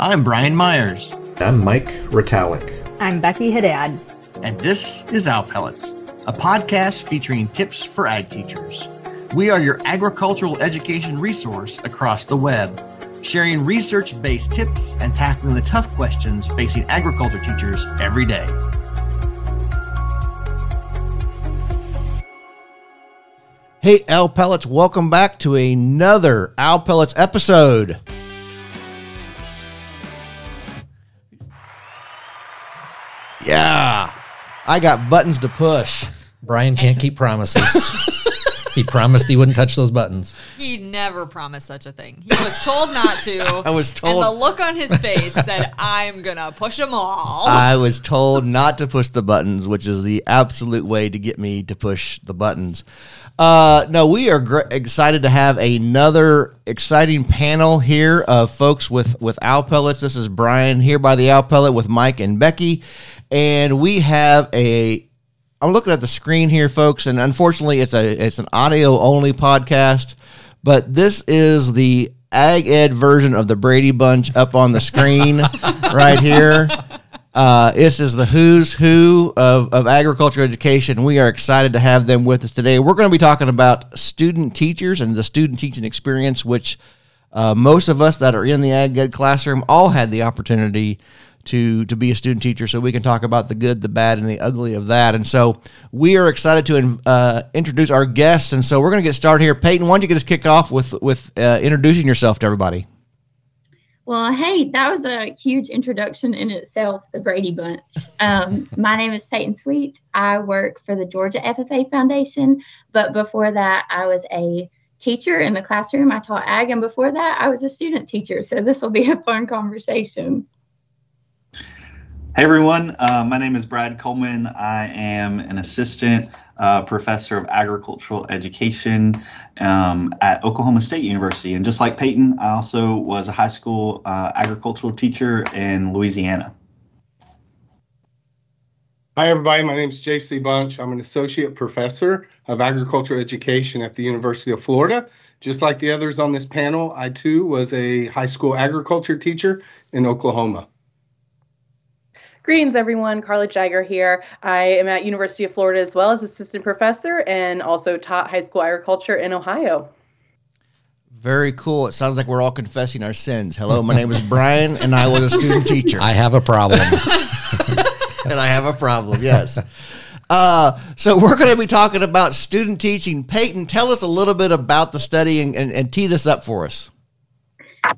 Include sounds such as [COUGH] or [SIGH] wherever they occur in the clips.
I'm Brian Myers. I'm Mike Retallick. I'm Becky Haddad. And this is Owl Pellets, a podcast featuring tips for ag teachers. We are your agricultural education resource across the web, sharing research based tips and tackling the tough questions facing agriculture teachers every day. Hey, Owl Pellets, welcome back to another Owl Pellets episode. Yeah, I got buttons to push. Brian can't keep promises. [LAUGHS] he promised he wouldn't touch those buttons. He never promised such a thing. He was told not to. [LAUGHS] I was told- And the look on his face said, I'm going to push them all. [LAUGHS] I was told not to push the buttons, which is the absolute way to get me to push the buttons. Uh, no, we are gr- excited to have another exciting panel here of folks with with owl pellets. This is Brian here by the owl pellet with Mike and Becky, and we have a. I'm looking at the screen here, folks, and unfortunately, it's a it's an audio only podcast, but this is the Ag Ed version of the Brady Bunch up on the screen [LAUGHS] right here. Uh, this is the who's who of, of agriculture education. We are excited to have them with us today. We're going to be talking about student teachers and the student teaching experience, which uh, most of us that are in the ag ed classroom all had the opportunity to to be a student teacher. So we can talk about the good, the bad, and the ugly of that. And so we are excited to uh, introduce our guests. And so we're going to get started here. Peyton, why don't you get us kick off with with uh, introducing yourself to everybody? Well, hey, that was a huge introduction in itself, the Brady Bunch. Um, [LAUGHS] my name is Peyton Sweet. I work for the Georgia FFA Foundation, but before that, I was a teacher in the classroom. I taught ag, and before that, I was a student teacher. So this will be a fun conversation. Hey everyone, uh, my name is Brad Coleman. I am an assistant uh, professor of agricultural education um, at Oklahoma State University. And just like Peyton, I also was a high school uh, agricultural teacher in Louisiana. Hi, everybody. My name is JC Bunch. I'm an associate professor of agricultural education at the University of Florida. Just like the others on this panel, I too was a high school agriculture teacher in Oklahoma. Greetings, everyone. Carla Jagger here. I am at University of Florida as well as assistant professor and also taught high school agriculture in Ohio. Very cool. It sounds like we're all confessing our sins. Hello, my name is Brian, and I was a student teacher. I have a problem. [LAUGHS] and I have a problem. Yes. Uh, so we're going to be talking about student teaching. Peyton, tell us a little bit about the study and, and, and tee this up for us.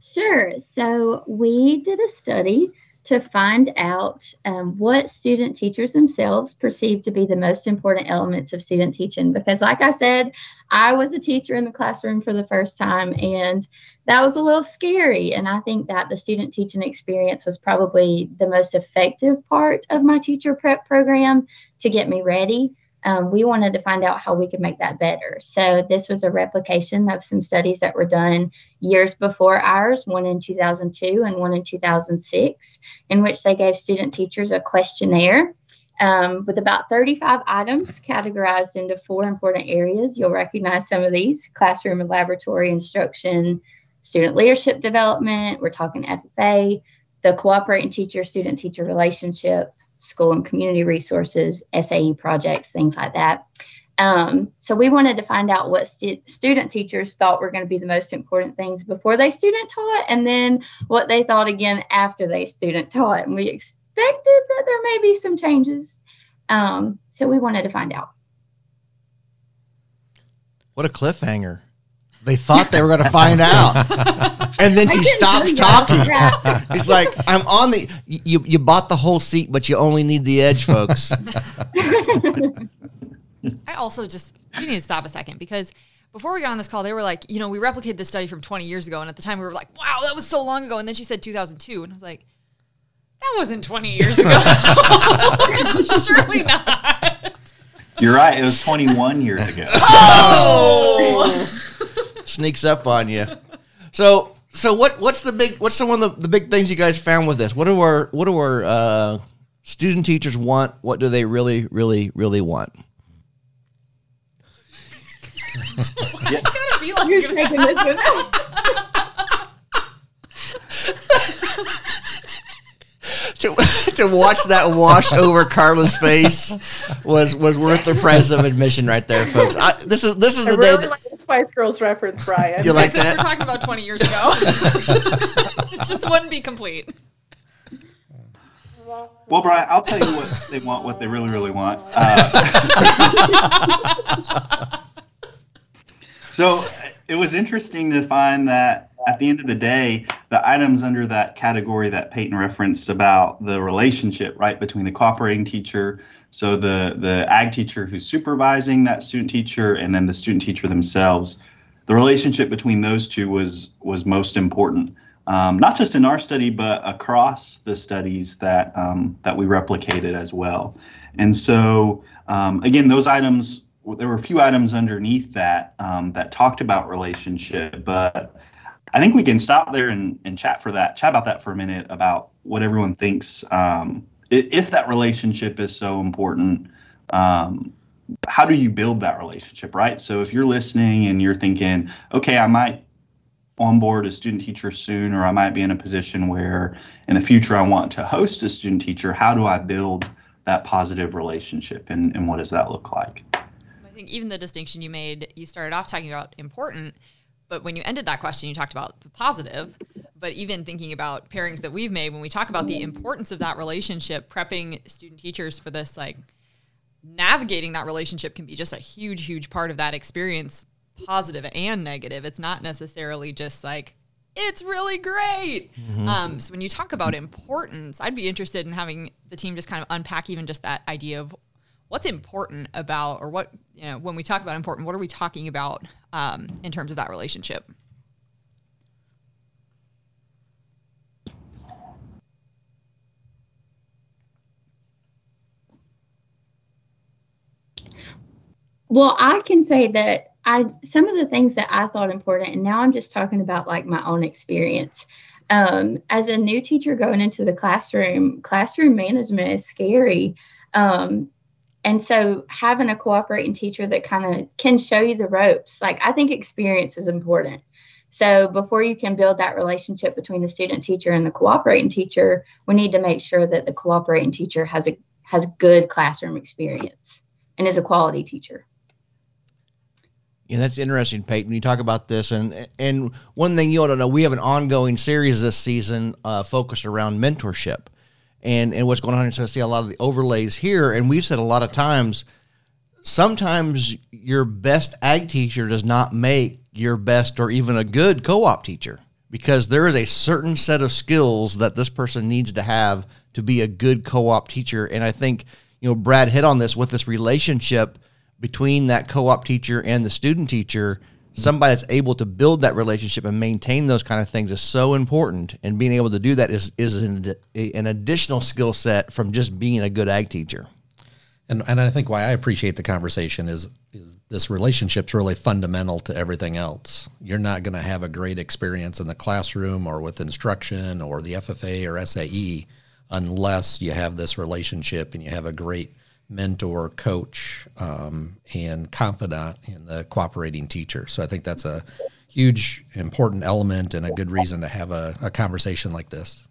Sure. So we did a study to find out um, what student teachers themselves perceive to be the most important elements of student teaching. Because, like I said, I was a teacher in the classroom for the first time, and that was a little scary. And I think that the student teaching experience was probably the most effective part of my teacher prep program to get me ready um, we wanted to find out how we could make that better. So, this was a replication of some studies that were done years before ours, one in 2002 and one in 2006, in which they gave student teachers a questionnaire um, with about 35 items categorized into four important areas. You'll recognize some of these classroom and laboratory instruction, student leadership development, we're talking FFA, the cooperating teacher student teacher relationship school and community resources, SAE projects, things like that. Um, so we wanted to find out what stu- student teachers thought were going to be the most important things before they student taught, and then what they thought again after they student taught. And we expected that there may be some changes. Um, so we wanted to find out. What a cliffhanger. They thought they were going to find out. and then she stops talking. He's like, I'm on the you you bought the whole seat, but you only need the edge, folks. I also just, you need to stop a second because before we got on this call, they were like, you know, we replicated this study from 20 years ago. And at the time we were like, wow, that was so long ago. And then she said 2002. And I was like, that wasn't 20 years ago. [LAUGHS] Surely not. You're right. It was 21 years ago. Oh! Sneaks up on you. [LAUGHS] So so what what's the big what's some of the, the big things you guys found with this? What do our what do our uh, student teachers want? What do they really really really want? It's gotta be like You're taking this one. [LAUGHS] to, to watch that wash over Carla's face was was worth the price of admission right there, folks. I, this is this is I the day. really That, like the Spice Girls reference, Brian. You like that? we're talking about 20 years ago, it [LAUGHS] just wouldn't be complete. Well, Brian, I'll tell you what they want, what they really, really want. Uh, [LAUGHS] so it was interesting to find that at the end of the day, the items under that category that Peyton referenced about the relationship, right, between the cooperating teacher, so the the ag teacher who's supervising that student teacher, and then the student teacher themselves, the relationship between those two was was most important um, not just in our study, but across the studies that um, that we replicated as well. And so, um, again, those items there were a few items underneath that um, that talked about relationship, but I think we can stop there and, and chat for that, chat about that for a minute about what everyone thinks um, if that relationship is so important. Um, how do you build that relationship, right? So if you're listening and you're thinking, okay, I might onboard a student teacher soon, or I might be in a position where in the future I want to host a student teacher. How do I build that positive relationship and, and what does that look like? I think even the distinction you made, you started off talking about important, but when you ended that question, you talked about the positive. But even thinking about pairings that we've made, when we talk about the importance of that relationship, prepping student teachers for this, like navigating that relationship can be just a huge, huge part of that experience, positive and negative. It's not necessarily just like, it's really great. Um, so when you talk about importance, I'd be interested in having the team just kind of unpack even just that idea of what's important about, or what, you know, when we talk about important, what are we talking about um, in terms of that relationship? Well, I can say that I some of the things that I thought important, and now I'm just talking about like my own experience. Um, as a new teacher going into the classroom, classroom management is scary. Um, and so having a cooperating teacher that kind of can show you the ropes, like I think experience is important. So before you can build that relationship between the student teacher and the cooperating teacher, we need to make sure that the cooperating teacher has a has good classroom experience and is a quality teacher. Yeah, that's interesting, Peyton. You talk about this, and and one thing you ought to know, we have an ongoing series this season uh, focused around mentorship, and and what's going on. So I see a lot of the overlays here, and we've said a lot of times, sometimes your best ag teacher does not make your best or even a good co-op teacher because there is a certain set of skills that this person needs to have to be a good co-op teacher, and I think you know Brad hit on this with this relationship between that co-op teacher and the student teacher mm-hmm. somebody that's able to build that relationship and maintain those kind of things is so important. And being able to do that is is an, an additional skill set from just being a good ag teacher. And and I think why I appreciate the conversation is is this relationship's really fundamental to everything else. You're not going to have a great experience in the classroom or with instruction or the FFA or SAE unless you have this relationship and you have a great mentor, coach, um, and confidant in the cooperating teacher. So I think that's a huge, important element and a good reason to have a, a conversation like this.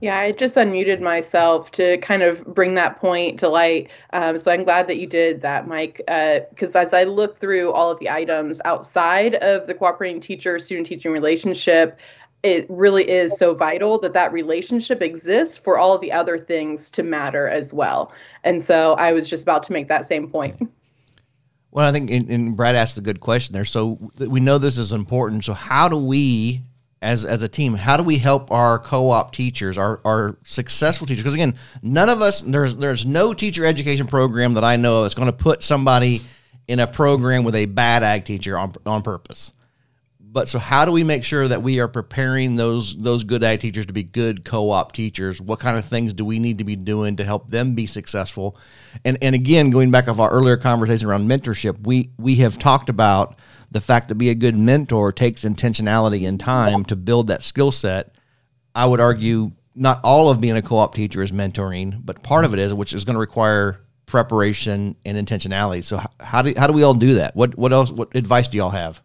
Yeah, I just unmuted myself to kind of bring that point to light. Um, so I'm glad that you did that, Mike, because as I look through all of the items outside of the cooperating teacher student teaching relationship, it really is so vital that that relationship exists for all the other things to matter as well. And so I was just about to make that same point. [LAUGHS] well i think and, brad asked a good question there so we know this is important so how do we as as a team how do we help our co-op teachers our our successful teachers because again none of us there's there's no teacher education program that i know of that's going to put somebody in a program with a bad ag teacher on on purpose but so how do we make sure that we are preparing those those good ag teachers to be good co-op teachers? What kind of things do we need to be doing to help them be successful? And and again going back of our earlier conversation around mentorship we we have talked about the fact to be a good mentor takes intentionality and time to build that skill set. I would argue not all of being a co-op teacher is mentoring but part of it is which is going to require preparation and intentionality. So h- how do how do we all do that? What what else what advice do y'all have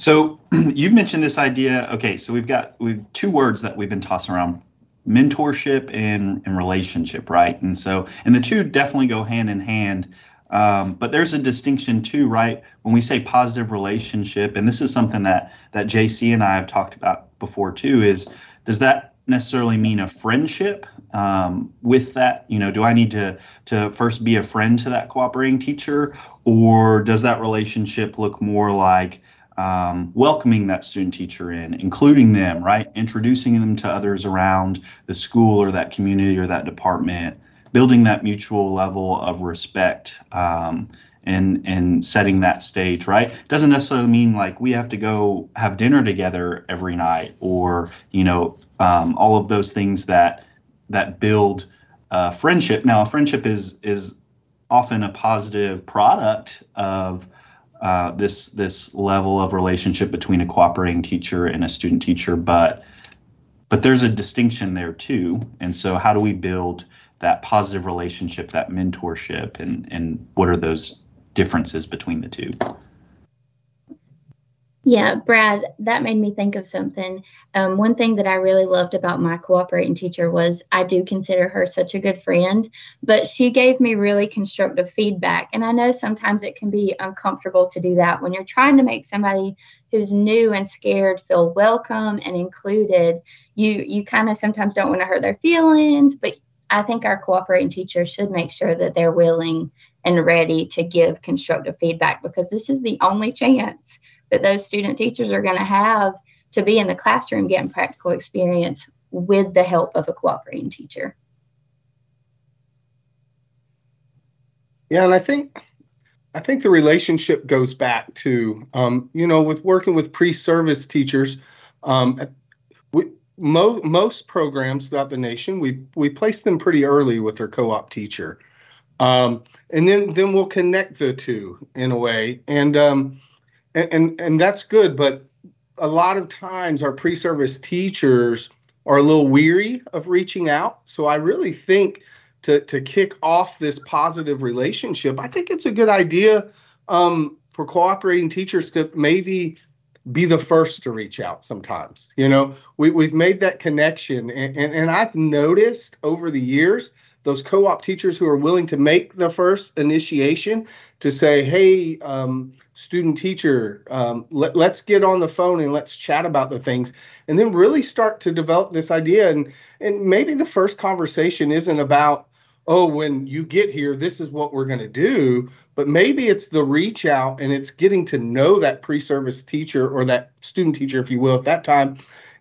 So [CLEARS THROAT] you've mentioned this idea. Okay, so we've got we've two words that we've been tossing around: mentorship and, and relationship, right? And so, and the two definitely go hand in hand. Um, but there's a distinction too, right? When we say positive relationship, and this is something that that JC and I have talked about before too, is does that necessarily mean a friendship um, with that? You know, do I need to to first be a friend to that cooperating teacher, or does that relationship look more like um, welcoming that student teacher in, including them, right? Introducing them to others around the school or that community or that department, building that mutual level of respect um, and and setting that stage, right? Doesn't necessarily mean like we have to go have dinner together every night or you know um, all of those things that that build uh, friendship. Now, friendship is is often a positive product of uh, this this level of relationship between a cooperating teacher and a student teacher, but but there's a distinction there too. And so, how do we build that positive relationship, that mentorship, and and what are those differences between the two? Yeah, Brad, that made me think of something. Um, one thing that I really loved about my cooperating teacher was I do consider her such a good friend, but she gave me really constructive feedback. And I know sometimes it can be uncomfortable to do that when you're trying to make somebody who's new and scared feel welcome and included. You you kind of sometimes don't want to hurt their feelings, but I think our cooperating teachers should make sure that they're willing and ready to give constructive feedback because this is the only chance that those student teachers are going to have to be in the classroom getting practical experience with the help of a cooperating teacher. Yeah, and I think I think the relationship goes back to um, you know with working with pre-service teachers. Um, we, mo- most programs throughout the nation, we we place them pretty early with their co-op teacher, um, and then then we'll connect the two in a way. And um, and, and that's good but a lot of times our pre-service teachers are a little weary of reaching out. So i really think to to kick off this positive relationship i think it's a good idea um, for cooperating teachers to maybe be the first to reach out sometimes you know? We, we've made that connection and, and, and i've noticed over the years those co-op teachers who are willing to make the first initiation to say hey um, student teacher um, let, let's get on the phone and let's chat about the things and then really start to develop this idea. And and maybe the first conversation isn't about oh when you get here this is what we're going to do but maybe it's the reach out and it's getting to know that pre-service teacher or that student teacher if you will at that time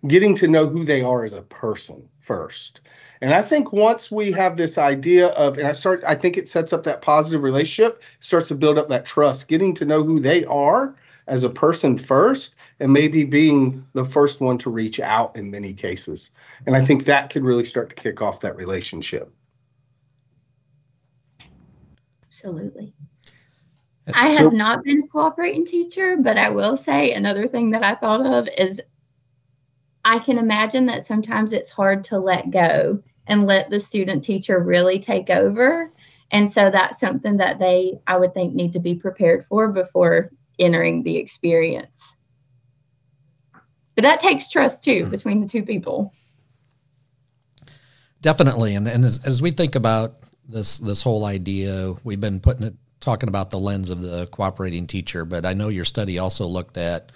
getting to know who they are as a person first and I think once we have this idea of, and I start, I think it sets up that positive relationship, starts to build up that trust, getting to know who they are as a person first, and maybe being the first one to reach out in many cases. And I think that could really start to kick off that relationship. Absolutely. I have not been a cooperating teacher, but I will say another thing that I thought of is I can imagine that sometimes it's hard to let go and let the student teacher really take over. And so that's something that they, I would think, need to be prepared for before entering the experience. But that takes trust too mm-hmm. between the two people. Definitely, and and as, as we think about this this whole idea, we've been putting it talking about the lens of the cooperating teacher, but I know your study also looked at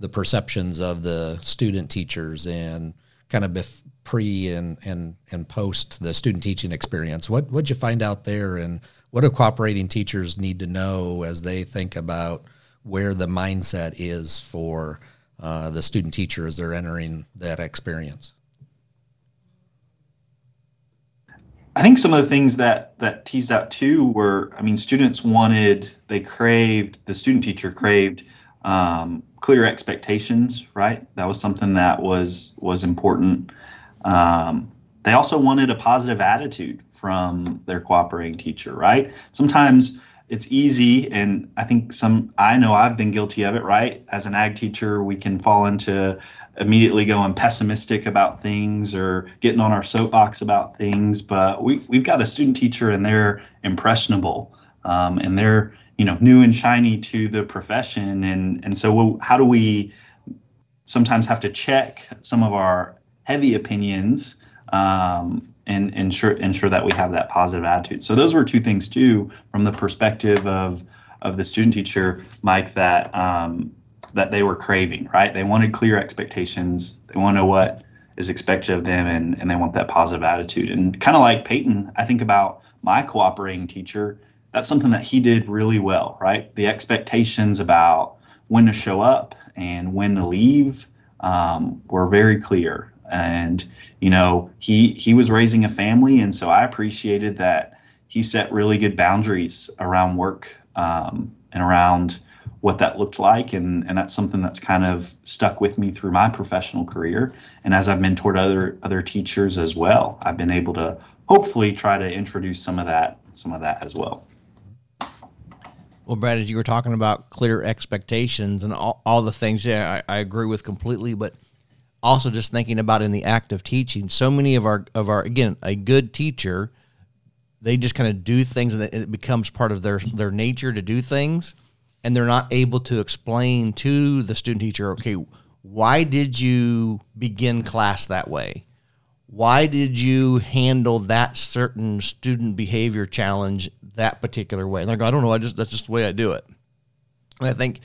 the perceptions of the student teachers and kind of bef- pre and, and, and post the student teaching experience. What what'd you find out there, and what do cooperating teachers need to know as they think about where the mindset is for uh, the student teacher as they're entering that experience? I think some of the things that that teased out too were, I mean, students wanted, they craved, the student teacher craved um, clear expectations, right? That was something that was was important. Um, they also wanted a positive attitude from their cooperating teacher, right? Sometimes it's easy, and I think some, I know I've been guilty of it, right? As an ag teacher, we can fall into immediately going pessimistic about things or getting on our soapbox about things, but we, we've got a student teacher and they're impressionable um, and they're you know new and shiny to the profession and and so how do we sometimes have to check some of our heavy opinions um, and ensure ensure that we have that positive attitude. So those were two things too, from the perspective of of the student teacher, Mike, that um, that they were craving. Right, they wanted clear expectations. They want to know what is expected of them, and and they want that positive attitude. And kind of like Peyton, I think about my cooperating teacher. That's something that he did really well. Right, the expectations about when to show up and when to leave um, were very clear. And you know he he was raising a family and so i appreciated that he set really good boundaries around work um, and around what that looked like. And and that's something that's kind of stuck with me through my professional career. And as i've mentored other other teachers as well i've been able to hopefully try to introduce some of that some of that as well well, Brad, as you were talking about clear expectations and all, all the things, yeah, I, I agree with completely. But also just thinking about in the act of teaching so many of our of our again a good teacher they just kind of do things and it becomes part of their their nature to do things and they're not able to explain to the student teacher okay why did you begin class that way why did you handle that certain student behavior challenge that particular way? Like i don't know. I just that's just the way i do it. And i think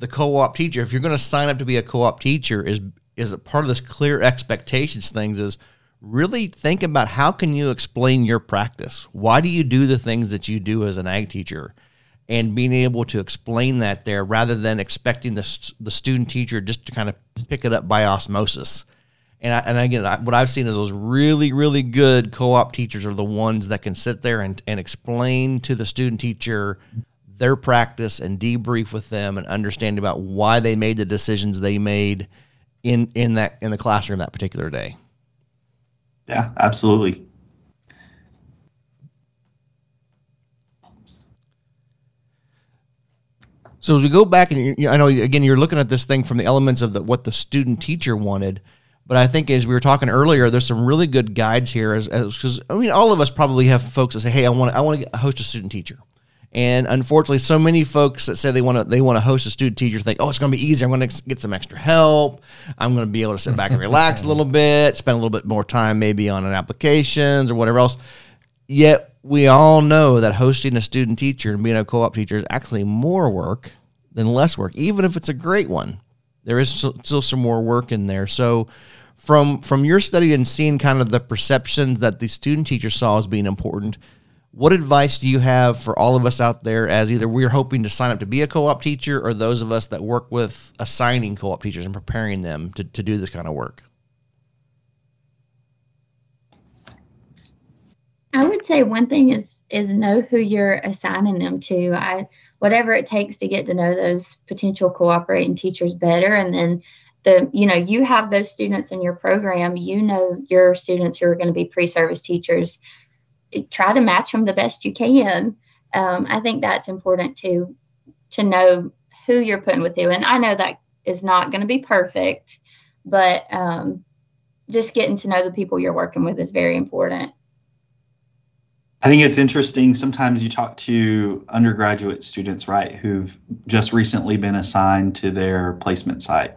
the co-op teacher if you're going to sign up to be a co-op teacher is is a part of this clear expectations things is really think about how can you explain your practice? Why do you do the things that you do as an ag teacher? And being able to explain that there rather than expecting the, the student teacher just to kind of pick it up by osmosis and, I, and again I, what i've seen is those really really good co-op teachers are the ones that can sit there and, and explain to the student teacher their practice and debrief with them and understand about why they made the decisions they made in in that in the classroom that particular day. Yeah, absolutely. So as we go back, and you, I know again you're looking at this thing from the elements of the, what the student teacher wanted, but I think as we were talking earlier, there's some really good guides here. As because I mean, all of us probably have folks that say, "Hey, I want I want to host a student teacher," And unfortunately, so many folks that say they want to they want to host a student teacher think, oh, it's going to be easy. I'm going to get some extra help. I'm going to be able to sit back and relax a little bit, spend a little bit more time maybe on an applications or whatever else. Yet we all know that hosting a student teacher and being a co-op teacher is actually more work than less work, even if it's a great one. There is still some more work in there. So from from your study and seeing kind of the perceptions that the student teacher saw as being important – what advice do you have for all of us out there as either we're hoping to sign up to be a co-op teacher or those of us that work with assigning co-op teachers and preparing them to, to do this kind of work? I would say one thing is is know who you're assigning them to. I whatever it takes to get to know those potential cooperating teachers better and then the you know you have those students in your program you know your students who are going to be pre-service teachers try to match them the best you can. Um, I think that's important to to know who you're putting with you. And I know that is not going to be perfect, but um, just getting to know the people you're working with is very important. I think it's interesting. Sometimes you talk to undergraduate students, right, who've just recently been assigned to their placement site.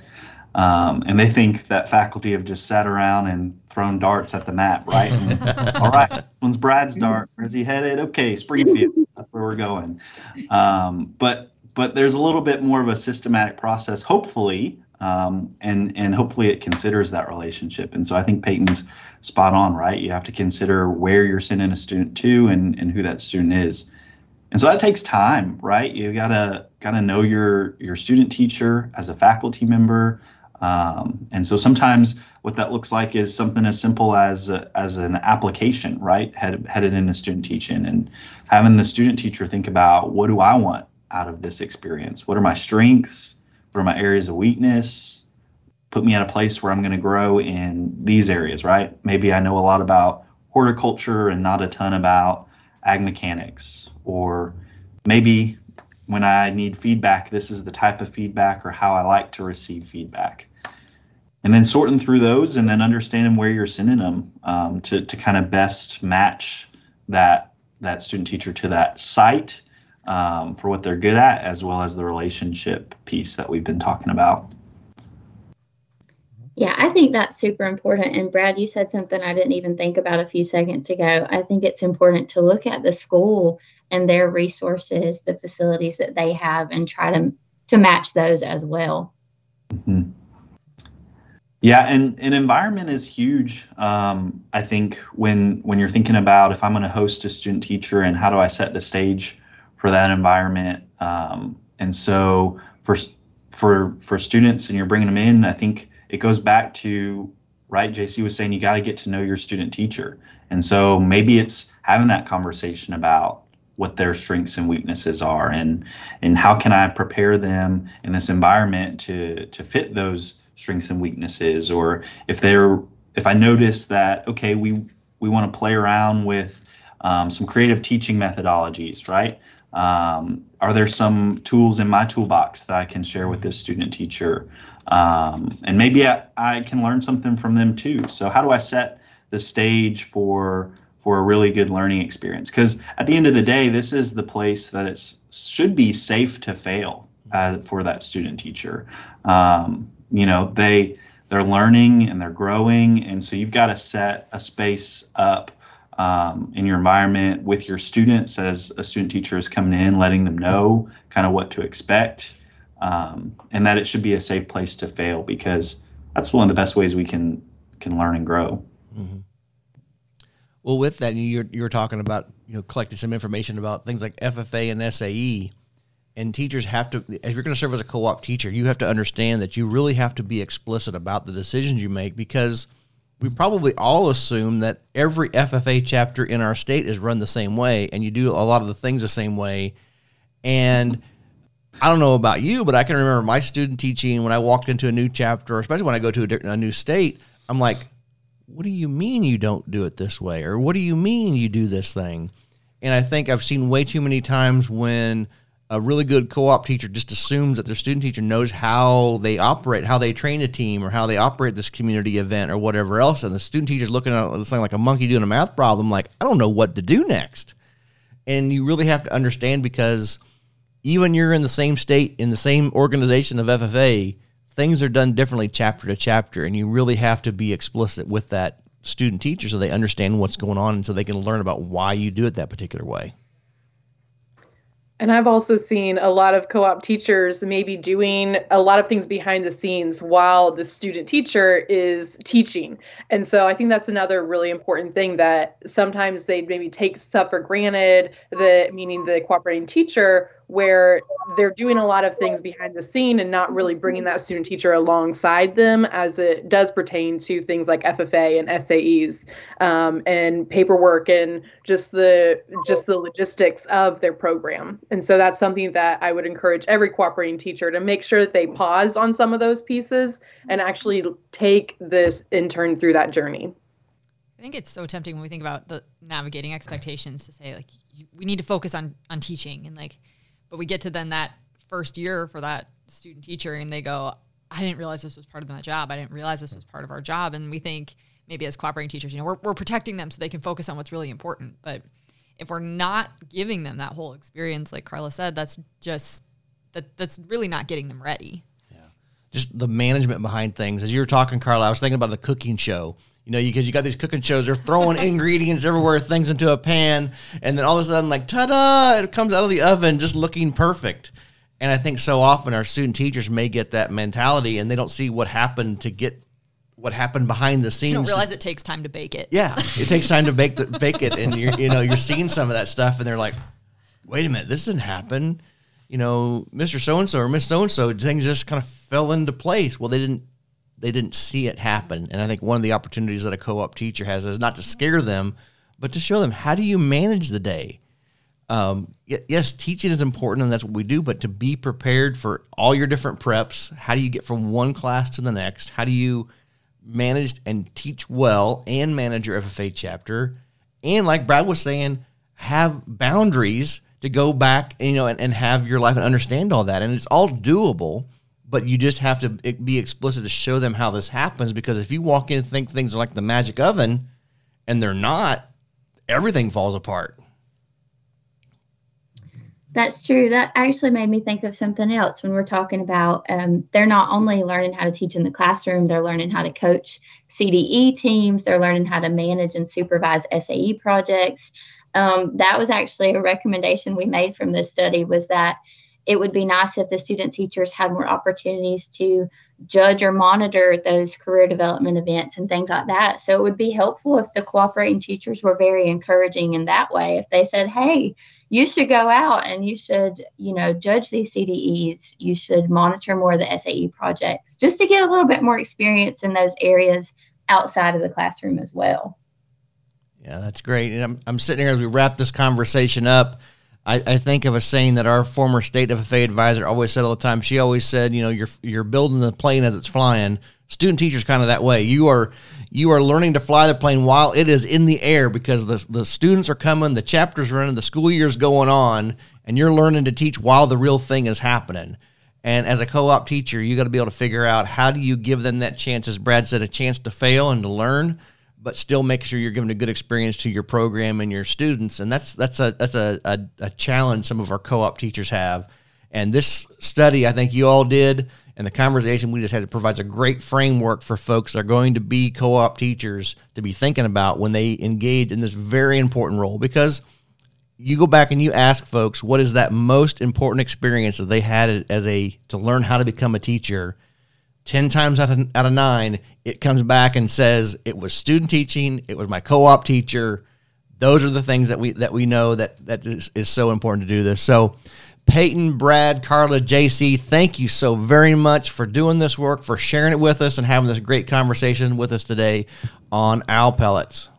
Um, and they think that faculty have just sat around and thrown darts at the map, right? And, [LAUGHS] all right, this one's Brad's dart. Where's he headed? Okay, Springfield. That's where we're going. Um, but but there's a little bit more of a systematic process, hopefully, um, and and hopefully it considers that relationship. And so I think Peyton's spot on, right? You have to consider where you're sending a student to and and who that student is. And so that takes time, right? You gotta gotta know your your student teacher as a faculty member. Um, and so sometimes what that looks like is something as simple as a, as an application, right? Head, headed into student teaching and having the student teacher think about what do I want out of this experience? What are my strengths? What are my areas of weakness? Put me at a place where I'm going to grow in these areas, right? Maybe I know a lot about horticulture and not a ton about ag mechanics, or maybe when I need feedback, this is the type of feedback or how I like to receive feedback and then sorting through those and then understanding where you're sending them um, to, to kind of best match that that student teacher to that site um, for what they're good at, as well as the relationship piece that we've been talking about. Yeah, I think that's super important. And Brad, you said something I didn't even think about a few seconds ago. I think it's important to look at the school and their resources, the facilities that they have, and try to to match those as well. Mm-hmm. Yeah, and an environment is huge. Um, I think when when you're thinking about if I'm going to host a student teacher and how do I set the stage for that environment, um, and so for for for students and you're bringing them in, I think it goes back to right. JC was saying you got to get to know your student teacher, and so maybe it's having that conversation about what their strengths and weaknesses are and and how can I prepare them in this environment to to fit those strengths and weaknesses or if they're if I notice that okay we we want to play around with um, some creative teaching methodologies right um, are there some tools in my toolbox that I can share with this student teacher um, and maybe I, I can learn something from them too so how do I set the stage for for a really good learning experience. Because at the end of the day, this is the place that it should be safe to fail uh, for that student teacher. Um, you know, they they're learning and they're growing, and so you've got to set a space up um, in your environment with your students as a student teacher is coming in, letting them know kind of what to expect, um, and that it should be a safe place to fail because that's one of the best ways we can can learn and grow. Mm-hmm. Well, with that, you're you're talking about you know collecting some information about things like FFA and SAE, and teachers have to. If you're going to serve as a co-op teacher, you have to understand that you really have to be explicit about the decisions you make because we probably all assume that every FFA chapter in our state is run the same way, and you do a lot of the things the same way, and. I don't know about you, but I can remember my student teaching when I walked into a new chapter, especially when I go to a, a new state. I'm like, what do you mean you don't do it this way? Or what do you mean you do this thing? And I think I've seen way too many times when a really good co-op teacher just assumes that their student teacher knows how they operate, how they train a team, or how they operate this community event or whatever else, and the student teacher's looking at this thing like a monkey doing a math problem, like I don't know what to do next. And you really have to understand because even you're in the same state in the same organization of FFA, things are done differently chapter to chapter, and you really have to be explicit with that student teacher so they understand what's going on and so they can learn about why you do it that particular way. And I've also seen a lot of co op teachers maybe doing a lot of things behind the scenes while the student teacher is teaching. And so I think that's another really important thing that sometimes they maybe take stuff for granted, the meaning the cooperating teacher where they're doing a lot of things behind the scene and not really bringing that student teacher alongside them as it does pertain to things like FFA and SAEs um, and paperwork and just the just the logistics of their program. And so that's something that I would encourage every cooperating teacher to make sure that they pause on some of those pieces and actually take this intern through that journey. I think it's so tempting when we think about the navigating expectations to say like we need to focus on on teaching and like but we get to then that first year for that student teacher and they go, I didn't realize this was part of my job. I didn't realize this was part of our job. And we think maybe as cooperating teachers, you know, we're, we're protecting them so they can focus on what's really important. But if we're not giving them that whole experience, like Carla said, that's just that that's really not getting them ready. Yeah. Just the management behind things. As you were talking, Carla, I was thinking about the cooking show. You know, because you, you got these cooking shows, they're throwing [LAUGHS] ingredients everywhere, things into a pan, and then all of a sudden, like, ta da, it comes out of the oven just looking perfect. And I think so often our student teachers may get that mentality and they don't see what happened to get what happened behind the scenes. You don't realize it takes time to bake it. Yeah, it takes time to bake the [LAUGHS] bake it, and you're you know you're seeing some of that stuff, and they're like, "Wait a minute, this didn't happen." You know, Mister So and So or Miss So and So, things just kind of fell into place. Well, they didn't they didn't see it happen. And I think one of the opportunities that a co-op teacher has is not to scare them, but to show them how do you manage the day. Um, yes, teaching is important, and that's what we do. But to be prepared for all your different preps, how do you get from one class to the next? How do you manage and teach well and manage your FFA chapter? And like Brad was saying, have boundaries to go back, you know, and, and have your life and understand all that. And it's all doable but you just have to be explicit to show them how this happens because if you walk in and think things are like the magic oven and they're not, everything falls apart. That's true. That actually made me think of something else when we're talking about um, they're not only learning how to teach in the classroom, they're learning how to coach CDE teams, they're learning how to manage and supervise SAE projects. Um, that was actually a recommendation we made from this study was that it would be nice if the student teachers had more opportunities to judge or monitor those career development events and things like that. So it would be helpful if the cooperating teachers were very encouraging in that way. If they said, hey, you should go out and you should, you know, judge these CDEs, you should monitor more of the SAE projects just to get a little bit more experience in those areas outside of the classroom as well. Yeah, that's great. And I'm, I'm sitting here as we wrap this conversation up. I, I think of a saying that our former state FFA advisor always said all the time. She always said, you know, you're you're building the plane as it's flying. Student teachers kind of that way. You are you are learning to fly the plane while it is in the air because the the students are coming, the chapters are running, the school year is going on, and you're learning to teach while the real thing is happening. And as a co-op teacher, you got to be able to figure out how do you give them that chance, as Brad said, a chance to fail and to learn but still make sure you're giving a good experience to your program and your students. And that's that's a that's a, a, a challenge some of our co-op teachers have. And this study, I think you all did, and the conversation we just had provides a great framework for folks that are going to be co-op teachers to be thinking about when they engage in this very important role because you go back and you ask folks what is that most important experience that they had as a to learn how to become a teacher 10 times out of, out of nine, it comes back and says it was student teaching, it was my co-op teacher. Those are the things that we that we know that that is, is so important to do this. So Peyton, Brad, Carla, JC, thank you so very much for doing this work, for sharing it with us and having this great conversation with us today on Owl Pellets.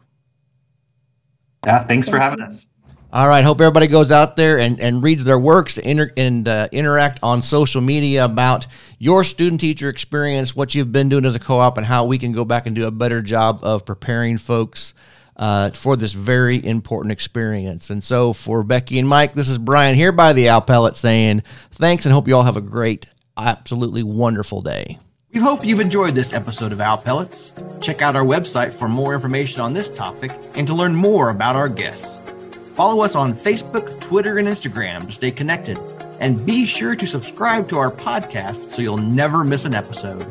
Yeah, thanks for having us. All right. Hope everybody goes out there and, and reads their works inter- and uh, interact on social media about your student teacher experience, what you've been doing as a co op, and how we can go back and do a better job of preparing folks uh, for this very important experience. And so for Becky and Mike, this is Brian here by the Owl saying thanks and hope you all have a great, absolutely wonderful day. We hope you've enjoyed this episode of Owl Pellets. Check out our website for more information on this topic and to learn more about our guests. Follow us on Facebook, Twitter, and Instagram to stay connected. And be sure to subscribe to our podcast so you'll never miss an episode.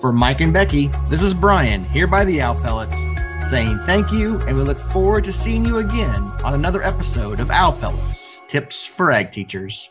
For Mike and Becky, this is Brian here by the Owl Pellets saying thank you, and we look forward to seeing you again on another episode of Owl Pellets Tips for Ag Teachers.